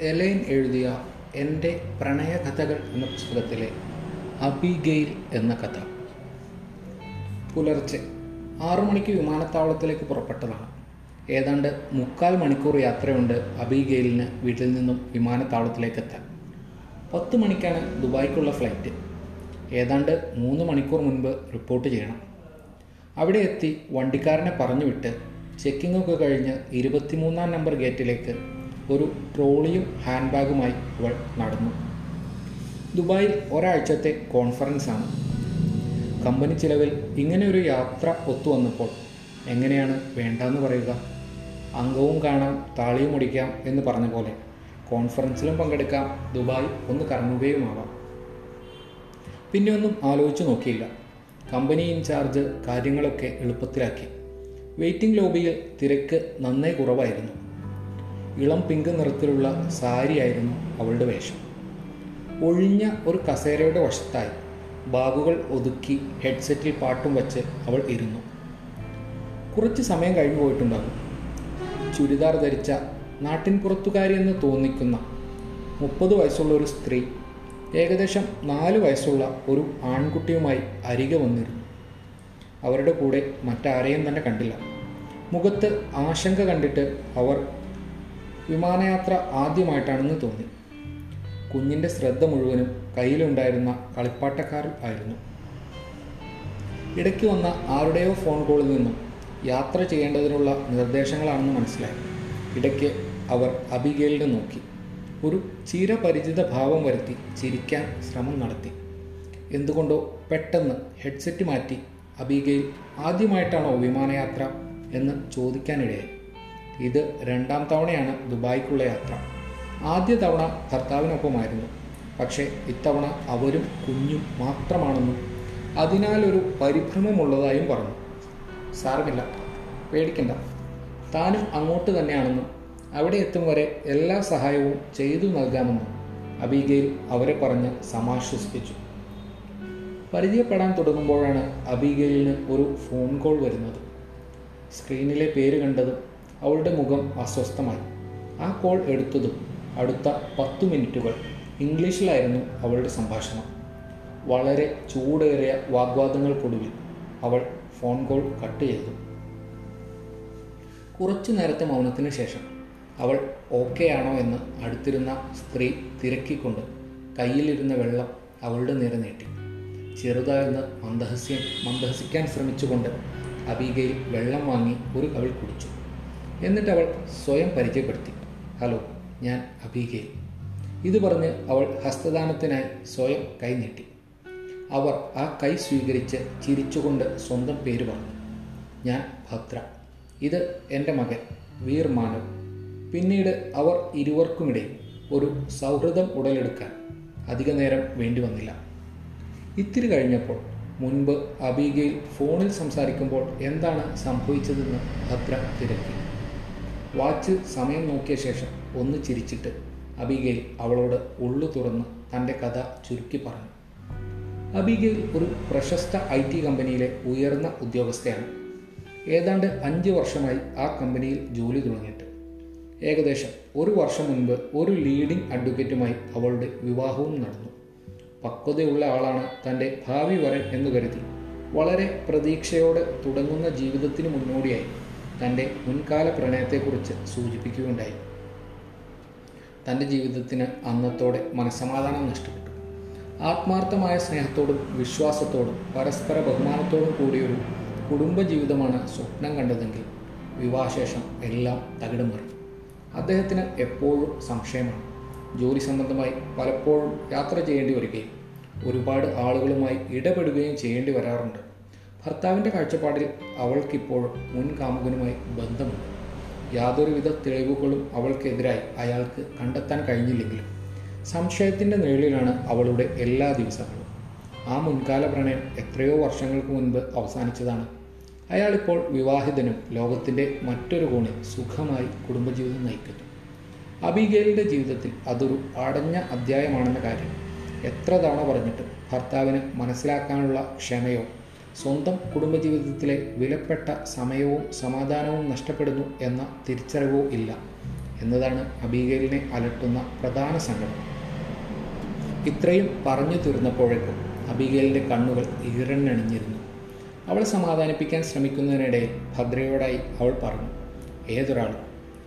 A-line എഴുതിയ എന്റെ പ്രണയകഥകൾ എന്ന പുസ്തകത്തിലെ അബിഗെയിൽ എന്ന കഥ. പുലർച്ചെ ആറു മണിക്ക് വിമാനത്താവളത്തിലേക്ക് പുറപ്പെട്ടതാണ്. ഏതാണ്ട് മുക്കാൽ മണിക്കൂർ യാത്രയുണ്ട് അബിഗെയിലിന് വീട്ടിൽ നിന്നും വിമാനത്താവളത്തിലേക്ക് എത്താൻ പത്ത് മണിക്കാണ് ദുബായ്ക്കുള്ള ഫ്ലൈറ്റ്. ഏതാണ്ട് മൂന്ന് മണിക്കൂർ മുൻപ് റിപ്പോർട്ട് ചെയ്യണം. അവിടെ എത്തി വണ്ടിക്കാരനെ പറഞ്ഞുവിട്ട് ചെക്കിംഗ് ഒക്കെ കഴിഞ്ഞ് ഇരുപത്തിമൂന്നാം നമ്പർ ഗേറ്റിലേക്ക് ഒരു ട്രോളിയും ഹാൻഡ് ബാഗുമായി അവൾ നടന്നു. ദുബായിൽ ഒരാഴ്ചത്തെ കോൺഫറൻസാണ് കമ്പനി ചിലവിൽ ഇങ്ങനെ ഒരു യാത്ര ഒത്തുവന്നപ്പോൾ എങ്ങനെയാണ് വേണ്ടെന്ന് പറയുക? അംഗവും കാണാം താളിയും ഒടിക്കാം എന്ന് പറഞ്ഞ പോലെ കോൺഫറൻസിലും പങ്കെടുക്കാം ദുബായ് ഒന്ന് കറങ്ങുകയുമാവാം. പിന്നെ ഒന്നും ആലോചിച്ചു നോക്കിയില്ല. കമ്പനി ഇൻചാർജ് കാര്യങ്ങളൊക്കെ എളുപ്പത്തിലാക്കി. വെയിറ്റിംഗ് ലോബിയിൽ തിരക്ക് നന്നേ കുറവായിരുന്നു. ഇളം പിങ്ക് നിറത്തിലുള്ള സാരിയായിരുന്നു അവളുടെ വേഷം. ഒഴിഞ്ഞ ഒരു കസേരയുടെ വശത്തായി ബാഗുകൾ ഒതുക്കി ഹെഡ്സെറ്റിൽ പാട്ടും വച്ച് അവൾ ഇരുന്നു. കുറച്ച് സമയം കഴിഞ്ഞു പോയിട്ടുണ്ടാകും. ചുരിദാർ ധരിച്ച നാട്ടിൻ പുറത്തുകാരി എന്ന് തോന്നിക്കുന്ന മുപ്പത് വയസ്സുള്ള ഒരു സ്ത്രീ ഏകദേശം നാല് വയസ്സുള്ള ഒരു ആൺകുട്ടിയുമായി അരികെ വന്നിരുന്നു. അവരുടെ കൂടെ മറ്റാരെയും തന്നെ കണ്ടില്ല. മുഖത്ത് ആശങ്ക കണ്ടിട്ട് അവർ വിമാനയാത്ര ആദ്യമായിട്ടാണെന്ന് തോന്നി. കുഞ്ഞിന്റെ ശ്രദ്ധ മുഴുവനും കയ്യിലുണ്ടായിരുന്ന കളിപ്പാട്ടക്കാരിൽ ആയിരുന്നു. ഇടയ്ക്ക് വന്ന ആരുടെയോ ഫോൺ കോളിൽ നിന്നും യാത്ര ചെയ്യേണ്ടതിനുള്ള നിർദ്ദേശങ്ങളാണെന്ന് മനസ്സിലായി. ഇടയ്ക്ക് അവർ അബിഗേലിനെ നോക്കി. ഒരു ചിരപരിചിത ഭാവം വരുത്തി ചിരിക്കാൻ ശ്രമം നടത്തി. എന്തുകൊണ്ടോ പെട്ടെന്ന് ഹെഡ്സെറ്റ് മാറ്റി അബിഗയിൽ ആദ്യമായിട്ടാണോ വിമാനയാത്ര എന്ന് ചോദിക്കാനിടയായി. ഇത് രണ്ടാം തവണയാണ് ദുബായ്ക്കുള്ള യാത്ര. ആദ്യ തവണ ഭർത്താവിനൊപ്പമായിരുന്നു. പക്ഷേ ഇത്തവണ അവരും കുഞ്ഞും മാത്രമാണെന്നും അതിനാലൊരു പരിഭ്രമമുള്ളതായും പറഞ്ഞു. സാരമില്ല പേടിക്കണ്ട. താനും അങ്ങോട്ട് തന്നെയാണെന്നും അവിടെ എത്തും വരെ എല്ലാ സഹായവും ചെയ്തു നൽകാമെന്നും അബീഗയിൽ അവരെ പറഞ്ഞ് സമാശ്വസിപ്പിച്ചു. പരിചയപ്പെടാൻ തുടങ്ങുമ്പോഴാണ് അബീഗയിലിന് ഒരു ഫോൺ കോൾ വരുന്നത്. സ്ക്രീനിലെ പേര് കണ്ടതും അവളുടെ മുഖം അസ്വസ്ഥമായി. ആ കോൾ എടുത്തതും അടുത്ത പത്തു മിനിറ്റുകൾ ഇംഗ്ലീഷിലായിരുന്നു അവളുടെ സംഭാഷണം. വളരെ ചൂടേറിയ വാഗ്വാദങ്ങൾക്കൊടുവിൽ അവൾ ഫോൺ കോൾ കട്ട് ചെയ്തു. കുറച്ചു നേരത്തെ മൗനത്തിന് ശേഷം അവൾ ഓക്കെ ആണോ എന്ന് അടുത്തിരുന്ന സ്ത്രീ തിരക്കിക്കൊണ്ട് കയ്യിലിരുന്ന വെള്ളം അവളുടെ നേരെ നീട്ടി. ചെറുതായെന്ന് മന്ദഹസ്യം മന്ദഹസിക്കാൻ ശ്രമിച്ചുകൊണ്ട് അബീഗയിൽ വെള്ളം വാങ്ങി ഒരു കവിൾ കുടിച്ചു. എന്നിട്ട് അവൾ സ്വയം പരിചയപ്പെടുത്തി. ഹലോ ഞാൻ അബീഗയിൽ ഇത് പറഞ്ഞ് അവൾ ഹസ്തദാനത്തിനായി സ്വയം കൈ നീട്ടി. അവർ ആ കൈ സ്വീകരിച്ച് ചിരിച്ചുകൊണ്ട് സ്വന്തം പേര് പറഞ്ഞു. ഞാൻ ഭദ്ര. ഇത് എന്റെ മകൻ വീർ മാനവ്. പിന്നീട് അവർ ഇരുവർക്കുമിടയിൽ ഒരു സൗഹൃദം ഉടലെടുക്കാൻ അധിക നേരം വേണ്ടി വന്നില്ല. ഇത്തിരി കഴിഞ്ഞപ്പോൾ മുൻപ് അബീഗയിൽ ഫോണിൽ സംസാരിക്കുമ്പോൾ എന്താണ് സംഭവിച്ചതെന്ന് ഭദ്ര തിരക്കി. വാച്ച് സമയം നോക്കിയ ശേഷം ഒന്ന് ചിരിച്ചിട്ട് അബിഗയിൽ അവളോട് ഉള്ളു തുറന്ന് തന്റെ കഥ ചുരുക്കി പറഞ്ഞു. അബിഗയിൽ ഒരു പ്രശസ്ത ഐ ടി കമ്പനിയിലെ ഉയർന്ന ഉദ്യോഗസ്ഥയാണ്. ഏതാണ്ട് അഞ്ച് വർഷമായി ആ കമ്പനിയിൽ ജോലി തുടങ്ങിയിട്ട്. ഏകദേശം ഒരു വർഷം മുൻപ് ഒരു ലീഡിംഗ് അഡ്വക്കേറ്റുമായി അവളുടെ വിവാഹവും നടന്നു. പക്വതയുള്ള ആളാണ് തന്റെ ഭാവി വരൻ എന്ന് കരുതി. വളരെ പ്രതീക്ഷയോടെ തുടങ്ങുന്ന ജീവിതത്തിന് മുന്നോടിയായി. തന്റെ മുൻകാല പ്രണയത്തെക്കുറിച്ച് സൂചിപ്പിക്കുകയുണ്ടായി. തന്റെ ജീവിതത്തിന് അന്നത്തോടെ മനസ്സമാധാനം നഷ്ടപ്പെട്ടു. ആത്മാർത്ഥമായ സ്നേഹത്തോടും വിശ്വാസത്തോടും പരസ്പര ബഹുമാനത്തോടും കൂടിയൊരു കുടുംബജീവിതമാണ് സ്വപ്നം കണ്ടതെങ്കിൽ വിവാഹശേഷം എല്ലാം തകിടം മറി അദ്ദേഹത്തിന് എപ്പോഴും സംശയമാണ്. ജോലി സംബന്ധമായി പലപ്പോഴും യാത്ര ചെയ്യേണ്ടി വരികയും ഒരുപാട് ആളുകളുമായി ഇടപെടുകയും ചെയ്യേണ്ടി വരാറുണ്ട്. ഭർത്താവിന്റെ കാഴ്ചപ്പാടിൽ അവൾക്കിപ്പോൾ മുൻ കാമുകനുമായി ബന്ധമുണ്ട്. യാതൊരുവിധ തെളിവുകളും അവൾക്കെതിരായി അയാൾക്ക് കണ്ടെത്താൻ കഴിഞ്ഞില്ലെങ്കിലും സംശയത്തിന്റെ നിഴലിലാണ് അവളുടെ എല്ലാ ദിവസങ്ങളും. ആ മുൻകാല പ്രണയം എത്രയോ വർഷങ്ങൾക്ക് മുൻപ് അവസാനിച്ചതാണ്. അയാളിപ്പോൾ വിവാഹിതനും ലോകത്തിന്റെ മറ്റൊരു കോണിൽ സുഖമായി കുടുംബജീവിതം നയിക്കുന്നു. അബിഗേലിന്റെ ജീവിതത്തിൽ അതൊരു അടഞ്ഞ അധ്യായമാണെന്ന കാര്യം എത്ര തവണ പറഞ്ഞിട്ടും ഭർത്താവിന് മനസ്സിലാക്കാനുള്ള ക്ഷമയോ സ്വന്തം കുടുംബജീവിതത്തിലെ വിലപ്പെട്ട സമയവും സമാധാനവും നഷ്ടപ്പെടുന്നു എന്ന തിരിച്ചറിവോ ഇല്ല. എന്നതാണ് അബീഗലിനെ അലട്ടുന്ന പ്രധാന സങ്കടം ഇത്രയും പറഞ്ഞു തീർന്നപ്പോഴേക്കും അബീഗലിന്റെ കണ്ണുകൾ ഈറണ്ണണിഞ്ഞിരുന്നു അവൾ സമാധാനിപ്പിക്കാൻ ശ്രമിക്കുന്നതിനിടയിൽ ഭദ്രയോടായി അവൾ പറഞ്ഞു ഏതൊരാളും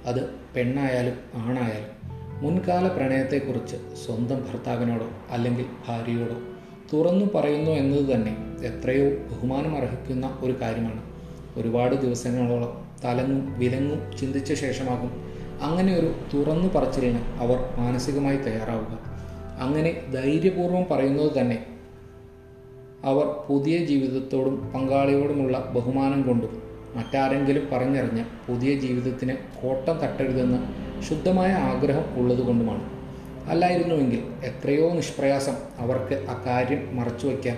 അത് പെണ്ണായാലും ആണായാലും മുൻകാല പ്രണയത്തെക്കുറിച്ച് സ്വന്തം ഭർത്താവിനോടോ അല്ലെങ്കിൽ ഭാര്യയോടോ തുറന്നു പറയുന്നു എന്നത് തന്നെ എത്രയോ ബഹുമാനം അർഹിക്കുന്ന ഒരു കാര്യമാണ്. ഒരുപാട് ദിവസങ്ങളോളം തലങ്ങും വിലങ്ങും ചിന്തിച്ച ശേഷമാകും അങ്ങനെ ഒരു തുറന്നു പറച്ചിലിന് അവർ മാനസികമായി തയ്യാറാവുക. അങ്ങനെ ധൈര്യപൂർവം പറയുന്നത് തന്നെ അവർ പുതിയ ജീവിതത്തോടും പങ്കാളിയോടുമുള്ള ബഹുമാനം കൊണ്ടും മറ്റാരെങ്കിലും പറഞ്ഞറിഞ്ഞ പുതിയ ജീവിതത്തിന് കോട്ടം തട്ടരുതെന്ന് ശുദ്ധമായ ആഗ്രഹം ഉള്ളതുകൊണ്ടുമാണ്. അല്ലായിരുന്നുവെങ്കിൽ എത്രയോ നിഷ്പ്രയാസം അവർക്ക് അക്കാര്യം മറച്ചു വയ്ക്കാം.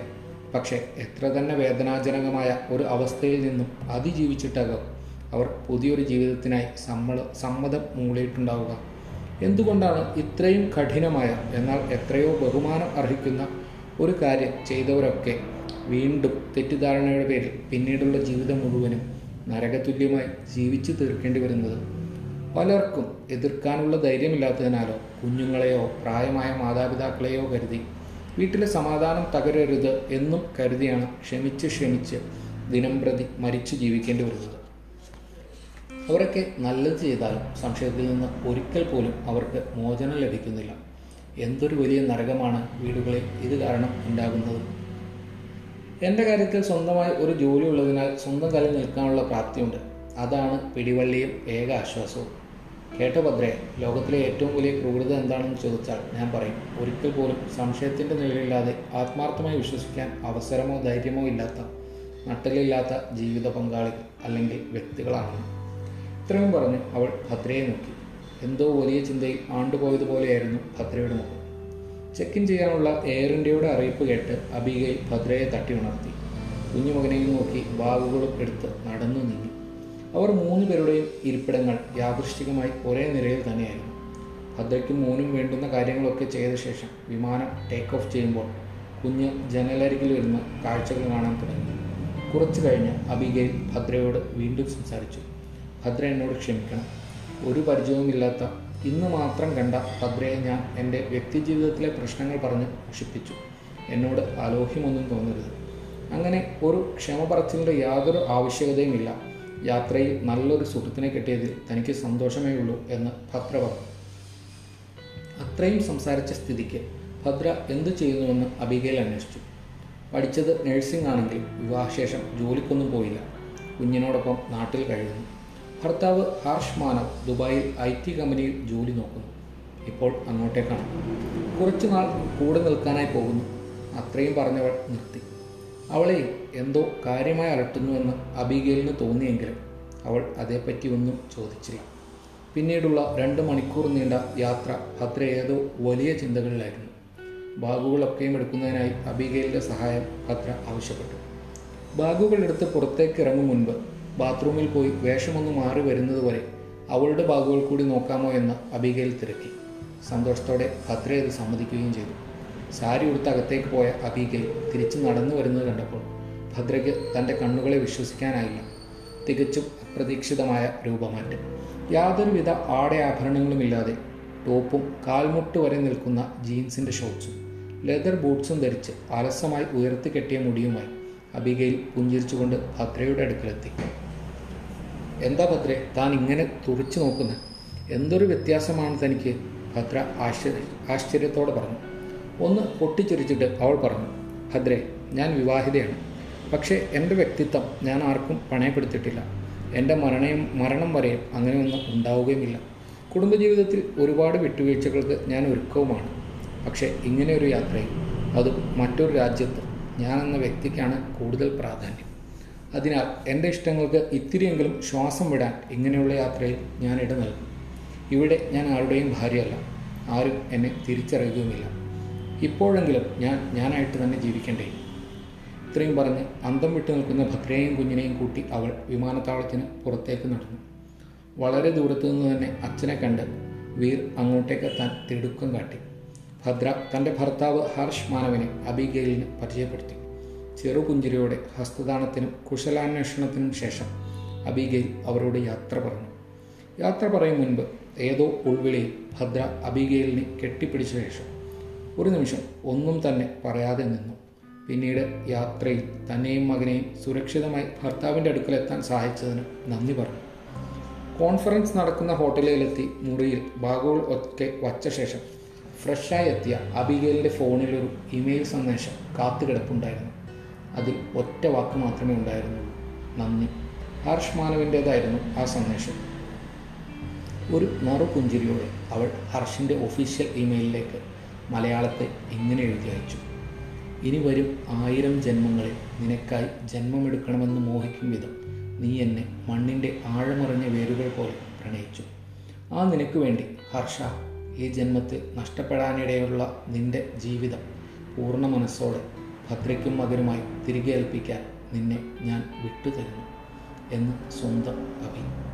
പക്ഷേ എത്ര തന്നെ വേദനാജനകമായ ഒരു അവസ്ഥയിൽ നിന്നും അതിജീവിച്ചിട്ടാകാം അവർ പുതിയൊരു ജീവിതത്തിനായി സമ്മള സമ്മതം മൂളിയിട്ടുണ്ടാവുക. എന്തുകൊണ്ടാണ് ഇത്രയും കഠിനമായ എന്നാൽ എത്രയോ ബഹുമാനം അർഹിക്കുന്ന ഒരു കാര്യം ചെയ്തവരൊക്കെ വീണ്ടും തെറ്റിദ്ധാരണയുടെ പേരിൽ പിന്നീടുള്ള ജീവിതം മുഴുവനും നരകതുല്യമായി ജീവിച്ചു തീർക്കേണ്ടി വരുന്നത് പലർക്കും എതിർക്കാനുള്ള ധൈര്യമില്ലാത്തതിനാലോ കുഞ്ഞുങ്ങളെയോ പ്രായമായ മാതാപിതാക്കളെയോ കരുതി. വീട്ടിലെ സമാധാനം തകരരുത് എന്നും കരുതിയാണ് ക്ഷമിച്ച് ക്ഷമിച്ച് ദിനം പ്രതി മരിച്ചു ജീവിക്കേണ്ടി വരുന്നത്. അവരൊക്കെ നല്ലത് ചെയ്താലും സംശയത്തിൽ നിന്ന് ഒരിക്കൽ പോലും അവർക്ക് മോചനം ലഭിക്കുന്നില്ല. എന്തൊരു വലിയ നരകമാണ് വീടുകളിൽ ഇത് കാരണം ഉണ്ടാകുന്നത്. എന്റെ കാര്യത്തിൽ സ്വന്തമായി ഒരു ജോലി ഉള്ളതിനാൽ സ്വന്തം കാലിൽ നിൽക്കാനുള്ള പ്രാപ്തിയുണ്ട്. അതാണ് പിടിവള്ളിയും ഏക ആശ്വാസവും. കേട്ട ഭദ്രേ ലോകത്തിലെ ഏറ്റവും വലിയ ക്രൂരത എന്താണെന്ന് ചോദിച്ചാൽ ഞാൻ പറയും. ഒരിക്കൽ പോലും സംശയത്തിന്റെ നിഴലില്ലാതെ ആത്മാർത്ഥമായി വിശ്വസിക്കാൻ അവസരമോ ധൈര്യമോ ഇല്ലാത്ത നട്ടലില്ലാത്ത ജീവിത പങ്കാളികൾ അല്ലെങ്കിൽ വ്യക്തികളാണ്. ഇത്രയും പറഞ്ഞ് അവൾ ഭദ്രയെ നോക്കി. എന്തോ വലിയ ചിന്തയിൽ ആണ്ടുപോയതുപോലെയായിരുന്നു ഭദ്രയുടെ മുഖം. ചെക്ക് ഇൻ ചെയ്യാനുള്ള എയർ ഇന്ത്യയുടെ അറിയിപ്പ് കേട്ട് അബികയിൽ ഭദ്രയെ തട്ടി ഉണർത്തി. കുഞ്ഞുമകനെയും നോക്കി ബാഗുകളും എടുത്ത് നടന്നു നീങ്ങി. അവർ മൂന്ന് പേരുടെയും ഇരിപ്പിടങ്ങൾ യാദൃശ്ചികമായി ഒരേ നിരയിൽ തന്നെയായിരുന്നു. ഭദ്രയ്ക്കും മൂന്നും വേണ്ടുന്ന കാര്യങ്ങളൊക്കെ ചെയ്ത ശേഷം വിമാനം ടേക്ക് ഓഫ് ചെയ്യുമ്പോൾ കുഞ്ഞ് ജനലരികിൽ ഇരുന്ന് കാഴ്ചകൾ കാണാൻ തുടങ്ങി. കുറച്ചു കഴിഞ്ഞ് അബിഗേൽ ഭദ്രയോട് വീണ്ടും സംസാരിച്ചു. ഭദ്ര എന്നോട് ക്ഷമിക്കണം. ഒരു പരിചയവുമില്ലാത്ത ഇന്ന് മാത്രം കണ്ട ഭദ്രയെ ഞാൻ എന്റെ വ്യക്തിജീവിതത്തിലെ പ്രശ്നങ്ങൾ പറഞ്ഞ് ഉഷിപ്പിച്ചു എന്നോട് അലോഹ്യമൊന്നും തോന്നരുത്. അങ്ങനെ ഒരു ക്ഷമ പറച്ചിലിന്റെ യാതൊരു ആവശ്യകതയുമില്ല. യാത്രയിൽ നല്ലൊരു സുഹൃത്തിനെ കിട്ടിയതിൽ തനിക്ക് സന്തോഷമേ ഉള്ളൂ എന്ന് ഭദ്ര പറഞ്ഞു. അത്രയും സംസാരിച്ച സ്ഥിതിക്ക് ഭദ്ര എന്തു ചെയ്യുന്നുവെന്ന് അബികയിൽ അന്വേഷിച്ചു. പഠിച്ചത് നഴ്സിംഗ് ആണെങ്കിൽ വിവാഹശേഷം ജോലിക്കൊന്നും പോയില്ല. കുഞ്ഞിനോടൊപ്പം നാട്ടിൽ കഴിയുന്നു. ഭർത്താവ് ഹാർഷ് മാനവ് ദുബായിൽ ഐ ടി കമ്പനിയിൽ ജോലി നോക്കുന്നു. ഇപ്പോൾ അങ്ങോട്ടേക്കാണ്. കുറച്ചുനാൾ കൂടെ നിൽക്കാനായി പോകുന്നു. അത്രയും പറഞ്ഞവൾ നിർത്തി. അവളെ എന്തോ കാര്യമായി അലട്ടുന്നുവെന്ന് അബിഗേലിന് തോന്നിയെങ്കിലും അവൾ അതേപ്പറ്റി ഒന്നും ചോദിച്ചില്ല. പിന്നീടുള്ള രണ്ട് മണിക്കൂർ നീണ്ട യാത്ര അത്ര ഏതോ വലിയ ചിന്തകളിലായിരുന്നു. ബാഗുകളൊക്കെയും എടുക്കുന്നതിനായി അബിഗേലിന്റെ സഹായം ഭദ്ര ആവശ്യപ്പെട്ടു. ബാഗുകൾ എടുത്ത് പുറത്തേക്ക് ഇറങ്ങും മുൻപ് ബാത്റൂമിൽ പോയി വേഷമൊന്ന് മാറി വരുന്നതുവരെ അവളുടെ ബാഗുകൾ കൂടി നോക്കാമോ എന്ന് അബിഗേൽ തിരക്കി. സന്തോഷത്തോടെ ഭദ്ര ഇത് സമ്മതിക്കുകയും ചെയ്തു. സാരി ഉടുത്ത് അകത്തേക്ക് പോയ അബീഗിൽ തിരിച്ചു നടന്നു വരുന്നത് കണ്ടപ്പോൾ ഭദ്രയ്ക്ക് തന്റെ കണ്ണുകളെ വിശ്വസിക്കാനായില്ല. തികച്ചും അപ്രതീക്ഷിതമായ രൂപമാറ്റം. യാതൊരുവിധ ആടയാഭരണങ്ങളുമില്ലാതെ ടോപ്പും കാൽമുട്ട് വരെ നിൽക്കുന്ന ജീൻസിന്റെ ഷോർട്സും ലെതർ ബൂട്ട്സും ധരിച്ച് അലസമായി ഉയർത്തി കെട്ടിയ മുടിയുമായി അബികയിൽ പുഞ്ചിരിച്ചുകൊണ്ട് ഭദ്രയുടെ അടുക്കലെത്തി. എന്താ ഭദ്രെ താൻ ഇങ്ങനെ തുറിച്ചു നോക്കുന്നത് എന്തൊരു വ്യത്യാസമാണ് തനിക്ക്? ഭദ്ര ആശ്ചര്യ ആശ്ചര്യത്തോടെ പറഞ്ഞു. ഒന്ന് പൊട്ടിച്ചിരിച്ചിട്ട് അവൾ പറഞ്ഞു ഭദ്രെ ഞാൻ വിവാഹിതയാണ്. പക്ഷേ എന്റെ വ്യക്തിത്വം ഞാൻ ആർക്കും പണയപ്പെടുത്തിയിട്ടില്ല. എന്റെ മരണയും മരണം വരെയും അങ്ങനെയൊന്നും ഉണ്ടാവുകയുമില്ല. കുടുംബജീവിതത്തിൽ ഒരുപാട് വിട്ടുവീഴ്ചകൾക്ക് ഞാൻ ഒരുക്കവുമാണ്. പക്ഷേ ഇങ്ങനെയൊരു യാത്രയിൽ അതും മറ്റൊരു രാജ്യത്ത് ഞാൻ എന്ന വ്യക്തിക്കാണ് കൂടുതൽ പ്രാധാന്യം. അതിനാൽ എന്റെ ഇഷ്ടങ്ങൾക്ക് ഇത്തിരിയെങ്കിലും ശ്വാസം വിടാൻ ഇങ്ങനെയുള്ള യാത്രയിൽ ഞാൻ ഇട നൽകും. ഇവിടെ ഞാൻ ആരുടെയും ഭാര്യയല്ല. ആരും എന്നെ തിരിച്ചറിയുകയുമില്ല. ഇപ്പോഴെങ്കിലും ഞാൻ ഞാനായിട്ട് തന്നെ ജീവിക്കണ്ടേ? ഇത്രയും പറഞ്ഞ് അന്തം വിട്ടു നിൽക്കുന്ന ഭദ്രയെയും കുഞ്ഞിനെയും കൂട്ടി അവൾ വിമാനത്താവളത്തിന് പുറത്തേക്ക് നടന്നു. വളരെ ദൂരത്തു നിന്ന് തന്നെ അച്ഛനെ കണ്ട് വീർ അങ്ങോട്ടേക്ക് എത്താൻ തിടുക്കം കാട്ടി. ഭദ്ര തന്റെ ഭർത്താവ് ഹർഷ് മാനവനെ അബിഗേലിന് പരിചയപ്പെടുത്തി. ചെറുപുഞ്ചിരിയോടെ ഹസ്തദാനത്തിനും കുശലാന്വേഷണത്തിനും ശേഷം അബിഗേൽ അവരോട് യാത്ര പറഞ്ഞു. യാത്ര പറയും മുൻപ് ഏതോ ഉൾവിളിയിൽ ഭദ്ര അബിഗേലിനെ കെട്ടിപ്പിടിച്ച ശേഷം ഒരു നിമിഷം ഒന്നും തന്നെ പറയാതെ നിന്നു. പിന്നീട് യാത്രയിൽ തന്നെയും മകനെയും സുരക്ഷിതമായി ഭർത്താവിന്റെ അടുക്കലെത്താൻ സഹായിച്ചതിന് നന്ദി പറഞ്ഞു. കോൺഫറൻസ് നടക്കുന്ന ഹോട്ടലിലെത്തി മുറിയിൽ ബാഗുകൾ ഒക്കെ വച്ച ശേഷം ഫ്രഷായി എത്തിയ അബിഗേലിന്റെ ഫോണിലൊരു ഇമെയിൽ സന്ദേശം കാത്തുകിടപ്പുണ്ടായിരുന്നു. അതിൽ ഒറ്റ വാക്ക് മാത്രമേ ഉണ്ടായിരുന്നുള്ളൂ. നന്ദി. ഹർഷ് മാനവിന്റേതായിരുന്നു ആ സന്ദേശം. ഒരു നറുപുഞ്ചിരിയോടെ അവൾ ഹർഷിന്റെ ഒഫീഷ്യൽ ഇമെയിലിലേക്ക് മലയാളത്തെ ഇങ്ങനെ എഴുതി അയച്ചു. ഇനി വരും ആയിരം ജന്മങ്ങളിൽ നിനക്കായി ജന്മമെടുക്കണമെന്ന് മോഹിക്കും വിധം നീ എന്നെ മണ്ണിന്റെ ആഴമറിഞ്ഞ വേരുകൾ പോലെ പ്രണയിച്ചു. ആ നിനക്ക് വേണ്ടി ഹർഷ ഈ ജന്മത്തിൽ നഷ്ടപ്പെടാനിടയുള്ള നിന്റെ ജീവിതം പൂർണ മനസ്സോടെ ഭദ്രയ്ക്കും മകനുമായി തിരികെ ഏൽപ്പിക്കാൻ നിന്നെ ഞാൻ വിട്ടുതരുന്നു എന്ന് സ്വന്തം അഭി